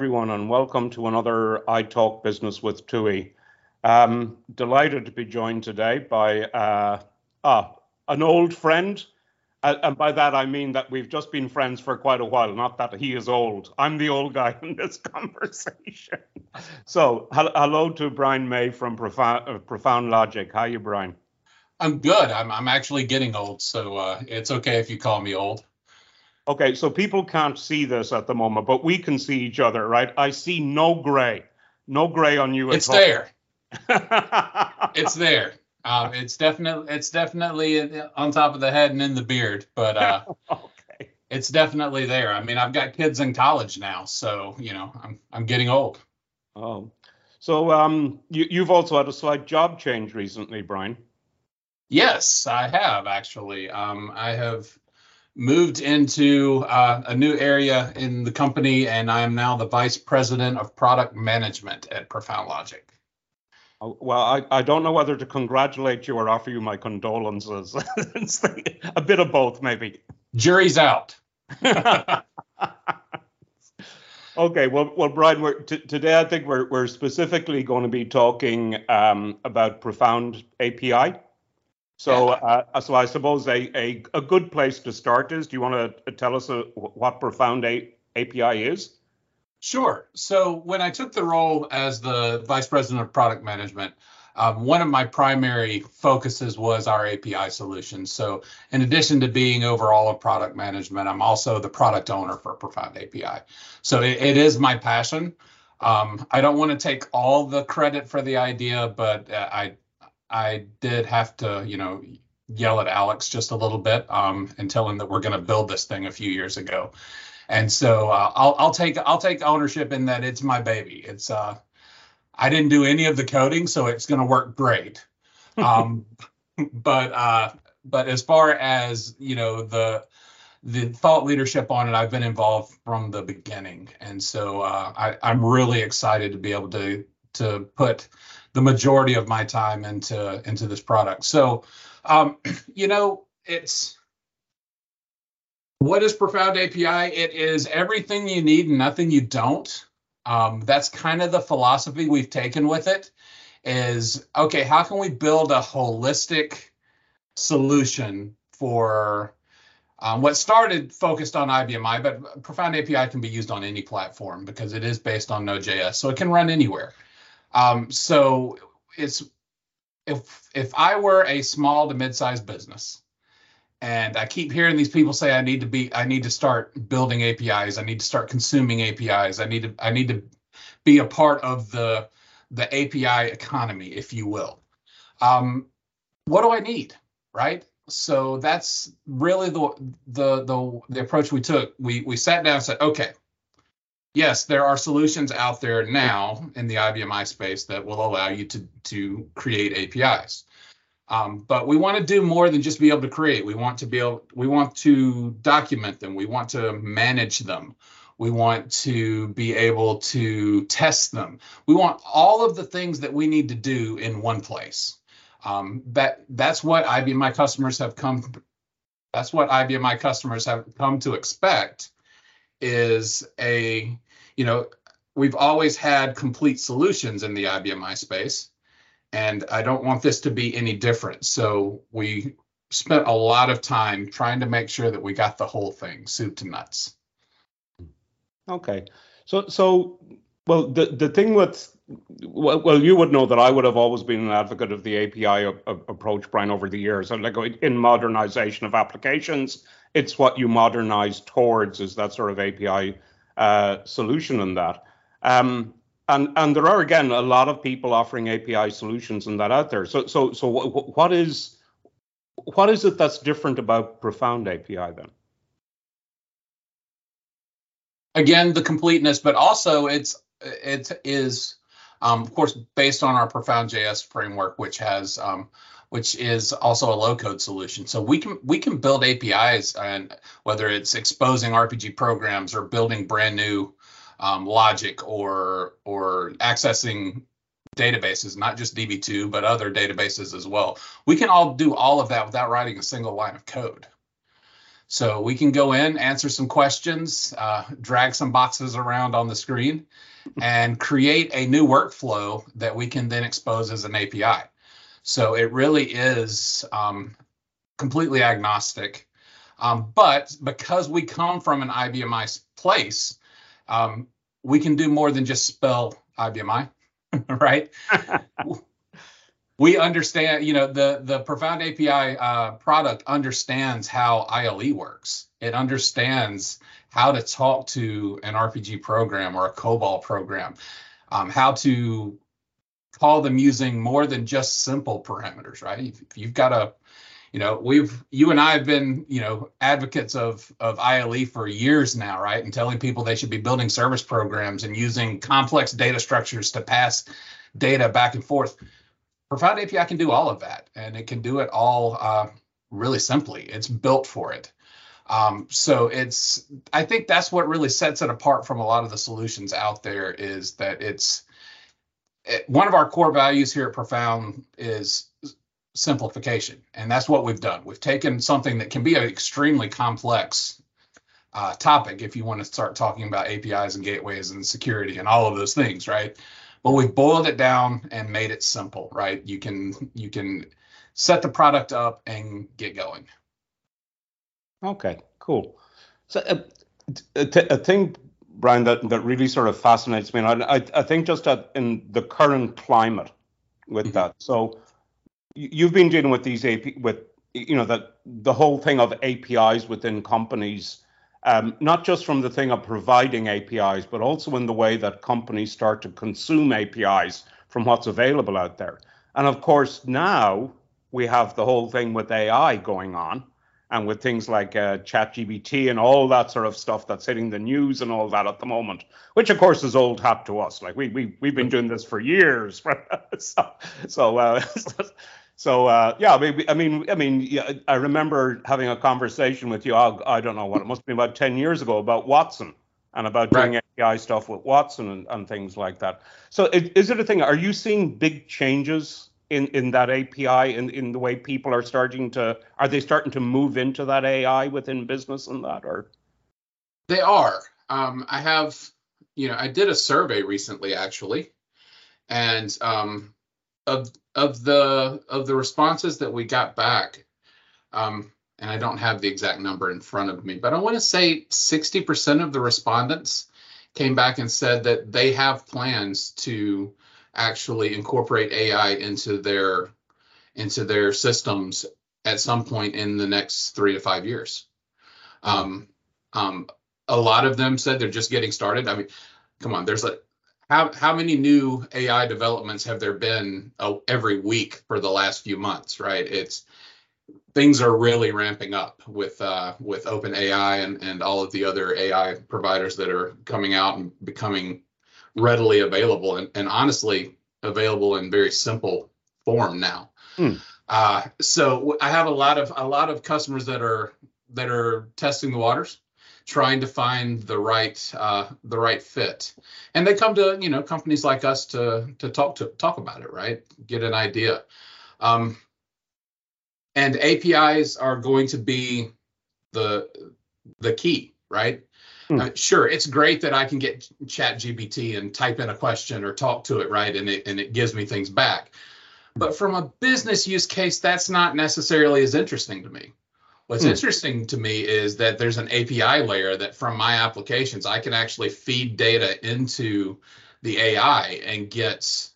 everyone, and welcome to another iTalk Business with Tuohy. Um, delighted to be joined today by uh, ah, an old friend, uh, and by that I mean that we've just been friends for quite a while, not that he is old. I'm the old guy in this conversation. so, hello to Brian May from Profound, uh, Profound Logic. How are you, Brian? I'm good. I'm, I'm actually getting old, so uh, it's okay if you call me old. Okay, so people can't see this at the moment, but we can see each other, right? I see no gray, no gray on you. At all It's there. it's there. Um, it's definitely it's definitely on top of the head and in the beard, but uh, okay. it's definitely there. I mean, I've got kids in college now, so you know, I'm I'm getting old. Oh, so um, you you've also had a slight job change recently, Brian. Yes, I have actually. Um, I have moved into uh, a new area in the company, and I am now the vice president of product management at Profound Logic. Oh, well, I, I don't know whether to congratulate you or offer you my condolences. a bit of both, maybe. Jury's out. okay, well, well, Brian, we're, t- today I think we're, we're specifically going to be talking um, about Profound API. So, uh, so I suppose a, a, a good place to start is, do you want to tell us a, uh, what Profound a, API is? Sure. So when I took the role as the vice president of product management, um, one of my primary focuses was our API solution. So in addition to being overall of product management, I'm also the product owner for Profound API. So it, it is my passion. Um, I don't want to take all the credit for the idea, but uh, I I did have to, you know, yell at Alex just a little bit um, and tell him that we're going to build this thing a few years ago. And so uh, I'll, I'll take I'll take ownership in that it's my baby. It's uh, I didn't do any of the coding, so it's going to work great. Um, but uh, but as far as you know the the thought leadership on it, I've been involved from the beginning, and so uh, I, I'm really excited to be able to to put the majority of my time into into this product. So, um, you know, it's what is Profound API? It is everything you need and nothing you don't. Um, that's kind of the philosophy we've taken with it. Is okay. How can we build a holistic solution for um, what started focused on IBM i, but Profound API can be used on any platform because it is based on Node.js, so it can run anywhere. Um, so it's if if I were a small to mid-sized business, and I keep hearing these people say I need to be I need to start building APIs, I need to start consuming APIs, I need to I need to be a part of the the API economy, if you will. Um, what do I need, right? So that's really the the the the approach we took. We we sat down and said, okay, yes, there are solutions out there now in the IBM i space that will allow you to, to create APIs. Um, but we want to do more than just be able to create. We want to be able, we want to document them. We want to manage them. We want to be able to test them. We want all of the things that we need to do in one place. Um, that that's what IBM my customers have come. That's what IBM IBMI customers have come to expect is a, you know, we've always had complete solutions in the IBM i space, and I don't want this to be any different. So we spent a lot of time trying to make sure that we got the whole thing, soup to nuts. Okay, so so well, the the thing with well, well, you would know that I would have always been an advocate of the API a, a, approach, Brian, over the years. And like in modernization of applications, it's what you modernize towards is that sort of API uh, solution in that. Um, and and there are again a lot of people offering API solutions in that out there. So so so what, what is what is it that's different about Profound API then? Again, the completeness, but also it's it is um, of course based on our Profound JS framework, which has um, which is also a low code solution. So we can we can build APIs and whether it's exposing RPG programs or building brand new um, logic or or accessing databases, not just DB2 but other databases as well. We can all do all of that without writing a single line of code. So we can go in, answer some questions, uh, drag some boxes around on the screen, and create a new workflow that we can then expose as an API. So it really is um, completely agnostic. Um, but because we come from an IBM i place, um, we can do more than just spell IBM i, right? we understand, you know, the the Profound API uh, product understands how ILE works. It understands how to talk to an RPG program or a COBOL program, um, how to call them using more than just simple parameters, right? If, if you've got a you know we've you and i have been you know advocates of of ile for years now right and telling people they should be building service programs and using complex data structures to pass data back and forth profound api can do all of that and it can do it all uh, really simply it's built for it um, so it's i think that's what really sets it apart from a lot of the solutions out there is that it's it, one of our core values here at profound is simplification. And that's what we've done. We've taken something that can be an extremely complex uh, topic if you want to start talking about APIs and gateways and security and all of those things, right? But we've boiled it down and made it simple, right? You can you can set the product up and get going. Okay, cool. So uh, a, thing, Brian, that, that really sort of fascinates me, and I, I, I think just that in the current climate with mm-hmm. that. So you've been dealing with these AP with you know that the whole thing of APIs within companies, um, not just from the thing of providing APIs, but also in the way that companies start to consume APIs from what's available out there. And of course, now we have the whole thing with AI going on, and with things like uh, ChatGPT and all that sort of stuff that's hitting the news and all that at the moment, which of course is old hat to us. Like we we we've been doing this for years, so so uh, So uh, yeah, I mean, I mean, I mean, yeah, I remember having a conversation with you. I, I don't know what it must be about ten years ago about Watson and about right. doing API stuff with Watson and, and things like that. So it, is it a thing? Are you seeing big changes in, in that API in, in the way people are starting to are they starting to move into that AI within business and that or? They are. Um, I have, you know, I did a survey recently actually, and um, of of the of the responses that we got back, um, and I don't have the exact number in front of me, but I want to say 60% of the respondents came back and said that they have plans to actually incorporate AI into their into their systems at some point in the next three to five years. Um, um, a lot of them said they're just getting started. I mean, come on, there's like how how many new AI developments have there been uh, every week for the last few months? Right, it's things are really ramping up with uh, with OpenAI and and all of the other AI providers that are coming out and becoming readily available and, and honestly available in very simple form now. Hmm. Uh, so I have a lot of a lot of customers that are that are testing the waters trying to find the right uh, the right fit. And they come to you know companies like us to to talk to talk about it right? Get an idea. Um, and apis are going to be the the key right? Hmm. uh, sure it's great that i can get ChatGPT and type in a question or talk to it right? And it and it gives me things back. But from a business use case that's not necessarily as interesting to me What's hmm. interesting to me is that there's an API layer that from my applications, I can actually feed data into the AI and get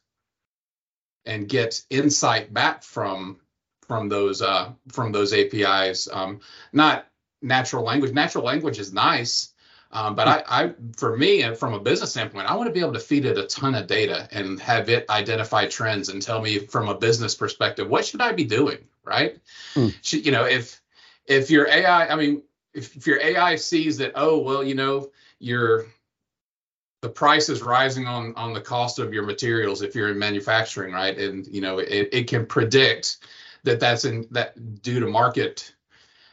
and get insight back from from those uh, from those APIs. Um, not natural language. Natural language is nice, um, but I, I, for me and from a business standpoint, I want to be able to feed it a ton of data and have it identify trends and tell me from a business perspective what should I be doing, right? Mm. Should, you know, if if your AI, I mean, if, if your AI sees that, oh, well, you know, your the price is rising on on the cost of your materials if you're in manufacturing, right? And you know, it, it can predict that that's in that due to market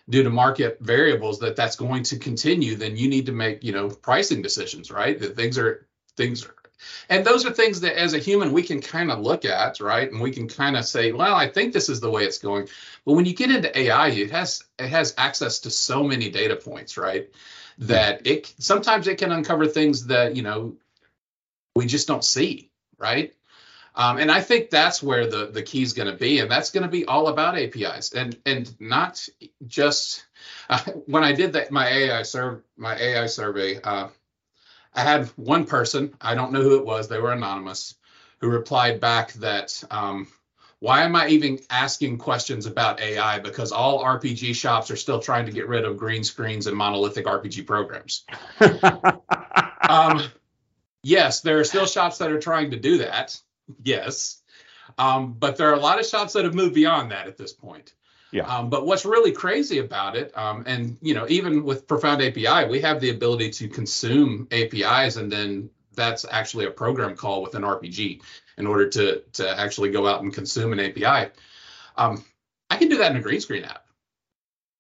due to market variables that that's going to continue then you need to make you know pricing decisions right that things are things are And those are things that as a human we can kind of look at, right? And we can kind of say, well, I think this is the way it's going. But when you get into AI, it has it has access to so many data points, right? That it sometimes it can uncover things that, you know, we just don't see, right? Um, and I think that's where the the key is going to be, and that's going to be all about APIs, and and not just uh, when I did that my AI serve my AI survey. Uh, I had one person, I don't know who it was, they were anonymous, who replied back that um, why am I even asking questions about AI? Because all RPG shops are still trying to get rid of green screens and monolithic RPG programs. um, yes, there are still shops that are trying to do that. Yes. Um, but there are a lot of shops that have moved beyond that at this point. Yeah. Um, but what's really crazy about it, um, and you know, even with Profound API, we have the ability to consume APIs, and then that's actually a program call with an RPG in order to to actually go out and consume an API. Um, I can do that in a green screen app.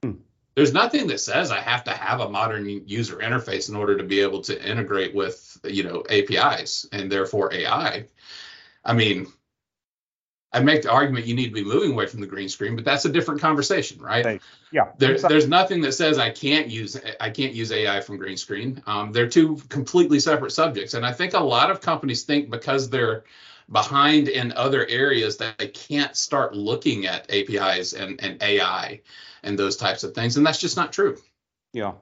Hmm. There's nothing that says I have to have a modern user interface in order to be able to integrate with you know APIs and therefore AI. I mean, I make the argument you need to be moving away from the green screen, but that's a different conversation, right? Yeah. There, there's nothing that says I can't use I can't use AI from green screen. Um, they're two completely separate subjects, and I think a lot of companies think because they're behind in other areas that they can't start looking at APIs and, and AI and those types of things, and that's just not true. Yeah.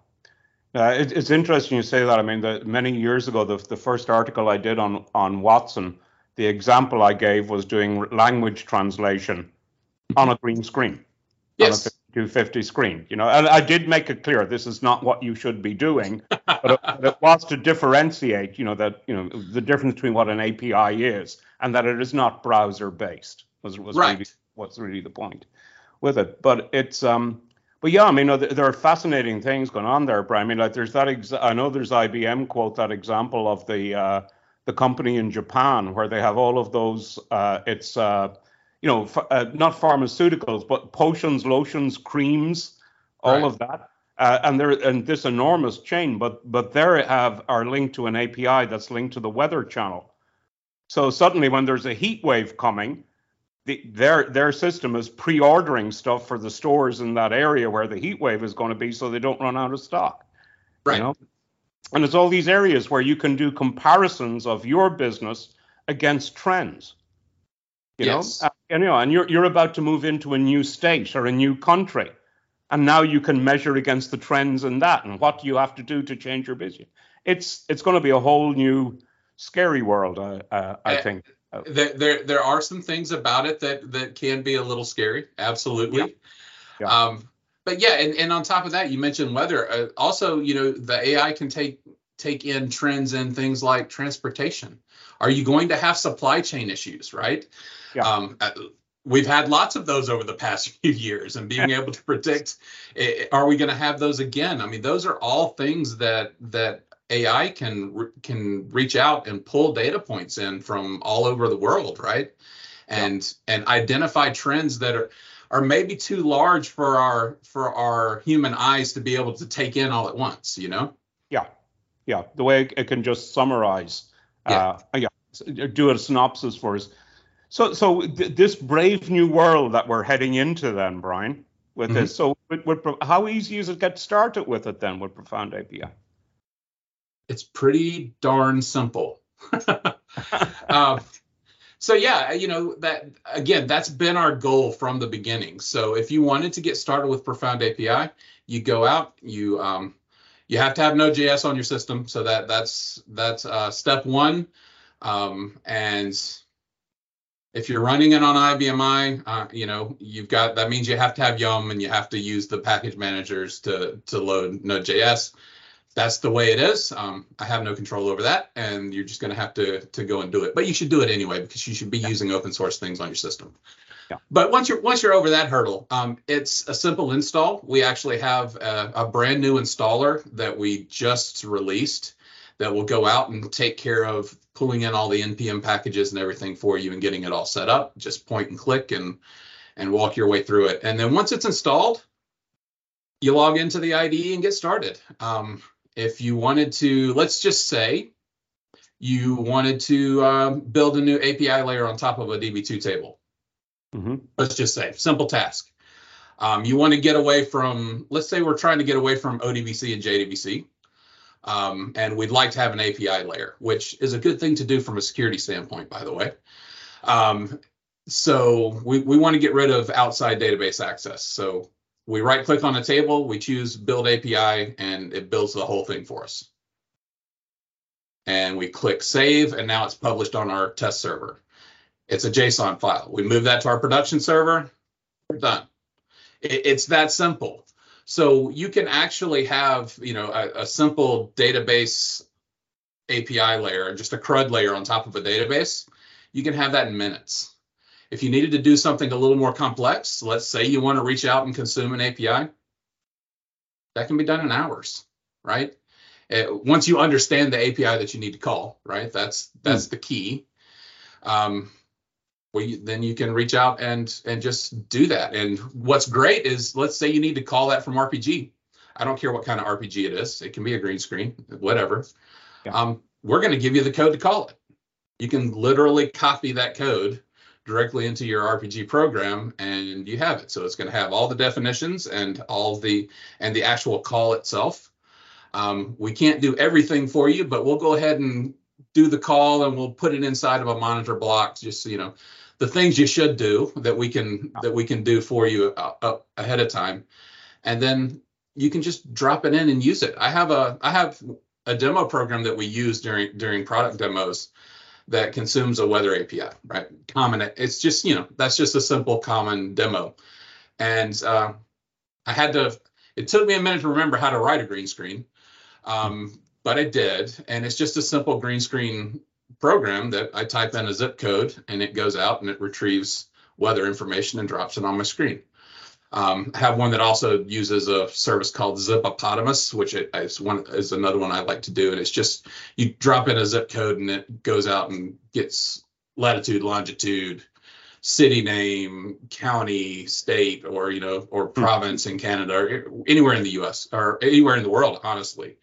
Uh, it, it's interesting you say that. I mean, the, many years ago, the, the first article I did on on Watson the example I gave was doing language translation on a green screen. Yes. On a 250 screen, you know, and I did make it clear this is not what you should be doing, but it, it, was to differentiate, you know, that you know the difference between what an API is and that it is not browser based was was right. really what's really the point with it. But it's um, but yeah, I mean, there are fascinating things going on there, Brian. I mean, like there's that. Ex- I know there's IBM quote that example of the uh, the company in Japan where they have all of those. Uh, it's uh, you know f- uh, not pharmaceuticals, but potions, lotions, creams, all right. of that. Uh, and they're and this enormous chain, but but they have are linked to an API that's linked to the Weather Channel. So suddenly, when there's a heat wave coming, the, their their system is pre-ordering stuff for the stores in that area where the heat wave is going to be, so they don't run out of stock. Right. You know? And it's all these areas where you can do comparisons of your business against trends. You yes. know, uh, and, you know, and you're you're about to move into a new state or a new country, and now you can measure against the trends in that, and what do you have to do to change your business? It's it's going to be a whole new scary world, uh, uh, I think. There, there there are some things about it that that can be a little scary, absolutely. Yeah. Yeah. Um, but yeah, and, and on top of that, you mentioned weather. Uh, also, you know, the AI can take take in trends in things like transportation. Are you going to have supply chain issues, right? Yeah. Um, uh, we've had lots of those over the past few years, and being able to predict, eh, are we going to have those again? I mean, those are all things that that AI can can reach out and pull data points in from all over the world, right? And yeah. and identify trends that are are maybe too large for our for our human eyes to be able to take in all at once you know? Yeah. Yeah. The way it can just summarize yeah, uh, yeah. do a synopsis for us. So so th- this brave new world that we're heading into then brian with mm-hmm. this so with, with, how easy is it to get started with it then with profound api it's pretty darn simple. Um, so yeah you know that again that's been our goal from the beginning. So if you wanted to get started with profound api you go out you um, you have to have node.js on your system. So that that's that's uh, step one. Um, and if you're running it on IBM i, uh, you know you've got that means you have to have Yum and you have to use the package managers to to load Node.js that's the way it is. Um, I have no control over that, and you're just going to have to to go and do it. But you should do it anyway because you should be using open source things on your system. Yeah. But once you're once you're over that hurdle, um, it's a simple install. We actually have a, a, brand new installer that we just released that will go out and take care of pulling in all the npm packages and everything for you and getting it all set up. Just point and click and and walk your way through it. And then once it's installed, you log into the IDE and get started. Um, if you wanted to, let's just say you wanted to um, build a new API layer on top of a DB2 table. Mm-hmm. Let's just say simple task. Um, you want to get away from, let's say we're trying to get away from ODBC and JDBC. Um, and we'd like to have an API layer, which is a good thing to do from a security standpoint, by the way. Um, so we, we want to get rid of outside database access. So we right click on a table, we choose build API, and it builds the whole thing for us. And we click save, and now it's published on our test server. It's a JSON file. We move that to our production server, we're done. It, it's that simple. So you can actually have, you know, a, a simple database API layer, just a CRUD layer on top of a database. You can have that in minutes. If you needed to do something a little more complex, let's say you want to reach out and consume an API, that can be done in hours, right? Uh, once you understand the API that you need to call, right? That's that's mm. the key. Um, well, you, then you can reach out and and just do that. And what's great is, let's say you need to call that from RPG. I don't care what kind of RPG it is. It can be a green screen, whatever. Yeah. Um, we're going to give you the code to call it. You can literally copy that code directly into your RPG program and you have it. So it's going to have all the definitions and all the and the actual call itself. Um, we can't do everything for you, but we'll go ahead and do the call and we'll put it inside of a monitor block. Just you know, the things you should do that we can that we can do for you uh, uh, ahead of time, and then you can just drop it in and use it. I have a I have a demo program that we use during during product demos that consumes a weather API, right? Common. It's just you know that's just a simple common demo, and uh, I had to. It took me a minute to remember how to write a green screen, um, but I did, and it's just a simple green screen program that I type in a zip code and it goes out and it retrieves weather information and drops it on my screen. Um, I have one that also uses a service called Zippopotamus, which is one is another one I like to do, and it's just you drop in a zip code and it goes out and gets latitude, longitude, city name, county, state, or you know, or hmm. province in Canada, or anywhere in the U.S. or anywhere in the world, honestly.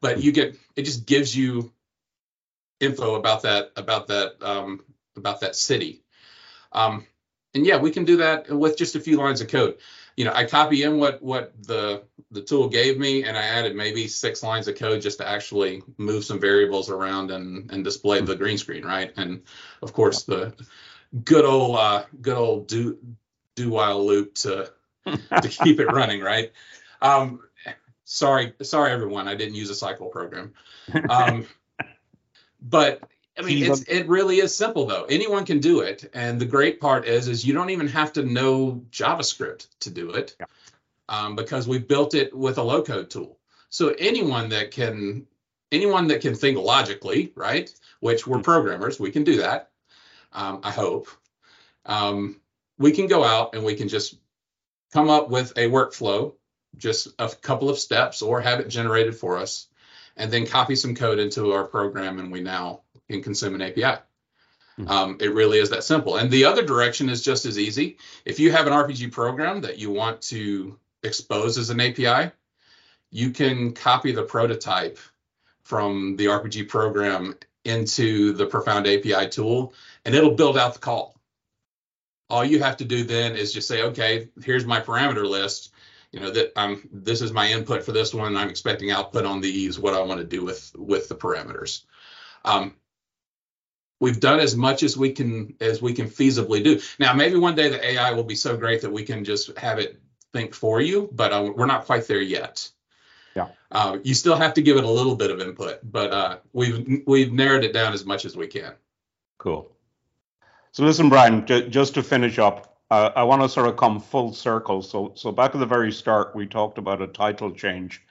But you get it just gives you info about that about that um, about that city. Um, and yeah, we can do that with just a few lines of code. You know, I copy in what what the the tool gave me, and I added maybe six lines of code just to actually move some variables around and and display the green screen, right? And of course, the good old uh, good old do do while loop to to keep it running, right? Um, sorry, sorry everyone, I didn't use a cycle program. Um, but I mean, it's, it really is simple though. Anyone can do it, and the great part is, is you don't even have to know JavaScript to do it, yeah. um, because we built it with a low-code tool. So anyone that can, anyone that can think logically, right? Which we're mm-hmm. programmers, we can do that. Um, I hope. Um, we can go out and we can just come up with a workflow, just a couple of steps, or have it generated for us and then copy some code into our program, and we now can consume an API. Mm-hmm. Um, it really is that simple. And the other direction is just as easy. If you have an RPG program that you want to expose as an API, you can copy the prototype from the RPG program into the Profound API tool, and it'll build out the call. All you have to do then is just say, okay, here's my parameter list you know that I'm this is my input for this one. I'm expecting output on these. What I want to do with with the parameters. Um, we've done as much as we can as we can feasibly do. Now maybe one day the AI will be so great that we can just have it think for you, but uh, we're not quite there yet. Yeah. Uh, you still have to give it a little bit of input, but uh, we've we've narrowed it down as much as we can. Cool. So listen, Brian, j- just to finish up, uh, I want to sort of come full circle. So, so back at the very start, we talked about a title change,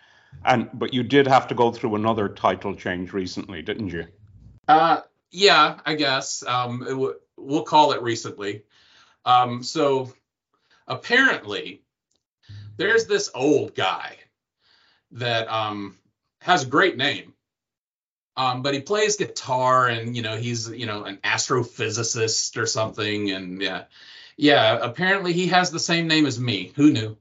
and but you did have to go through another title change recently, didn't you? Uh, yeah, I guess um, w- we'll call it recently. Um, so apparently, there's this old guy that um, has a great name, um, but he plays guitar and you know he's you know an astrophysicist or something, and yeah yeah, apparently he has the same name as me. Who knew?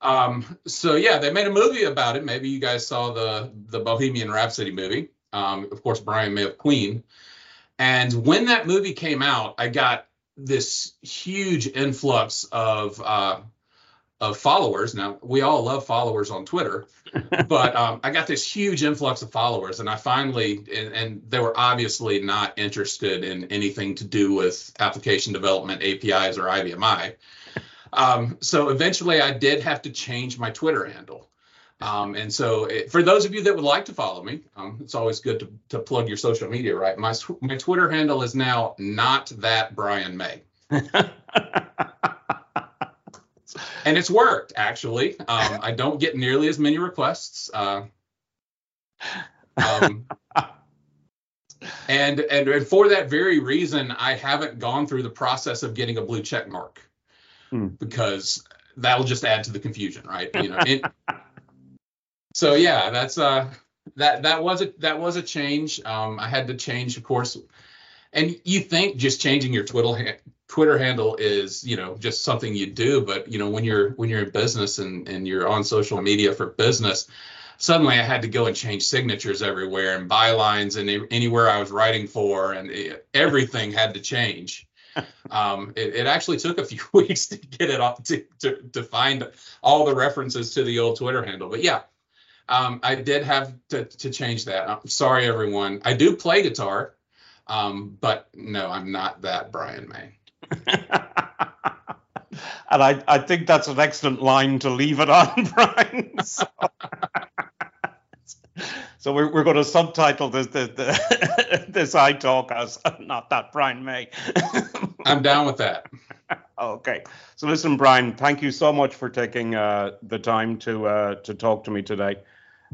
um, so yeah, they made a movie about it. Maybe you guys saw the the Bohemian Rhapsody movie. Um, of course, Brian May of Queen. And when that movie came out, I got this huge influx of uh, of followers. Now we all love followers on Twitter, but um, I got this huge influx of followers, and I finally and, and, they were obviously not interested in anything to do with application development, APIs, or IBM i. Um, so eventually, I did have to change my Twitter handle. Um, and so, it, for those of you that would like to follow me, um, it's always good to, to plug your social media, right? My my Twitter handle is now not that Brian May. and it's worked actually. Um, I don't get nearly as many requests. Uh, um, and, and and for that very reason, I haven't gone through the process of getting a blue check mark hmm. because that'll just add to the confusion, right? You know. It, so yeah, that's uh that that was a that was a change. Um, I had to change, of course. And you think just changing your Twitter Twitter handle is, you know, just something you do, but you know, when you're when you're in business and and you're on social media for business, suddenly I had to go and change signatures everywhere and bylines and anywhere I was writing for, and it, everything had to change. Um, it, it, actually took a few weeks to get it off to, to, to find all the references to the old Twitter handle. But yeah, um, I did have to, to change that. I'm sorry, everyone. I do play guitar, um, but no, I'm not that Brian May. and I, I think that's an excellent line to leave it on, Brian. So, so we're, we're going to subtitle this this, this iTalk as not that Brian May. I'm down with that. Okay. So listen, Brian, thank you so much for taking uh, the time to uh, to talk to me today.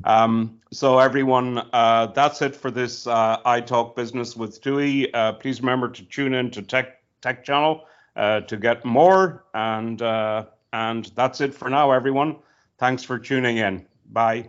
Um, so everyone, uh, that's it for this uh, iTalk Business with Tuohy. Uh, please remember to tune in to Tech Tech Channel uh, to get more. And uh, and that's it for now, everyone. Thanks for tuning in. Bye.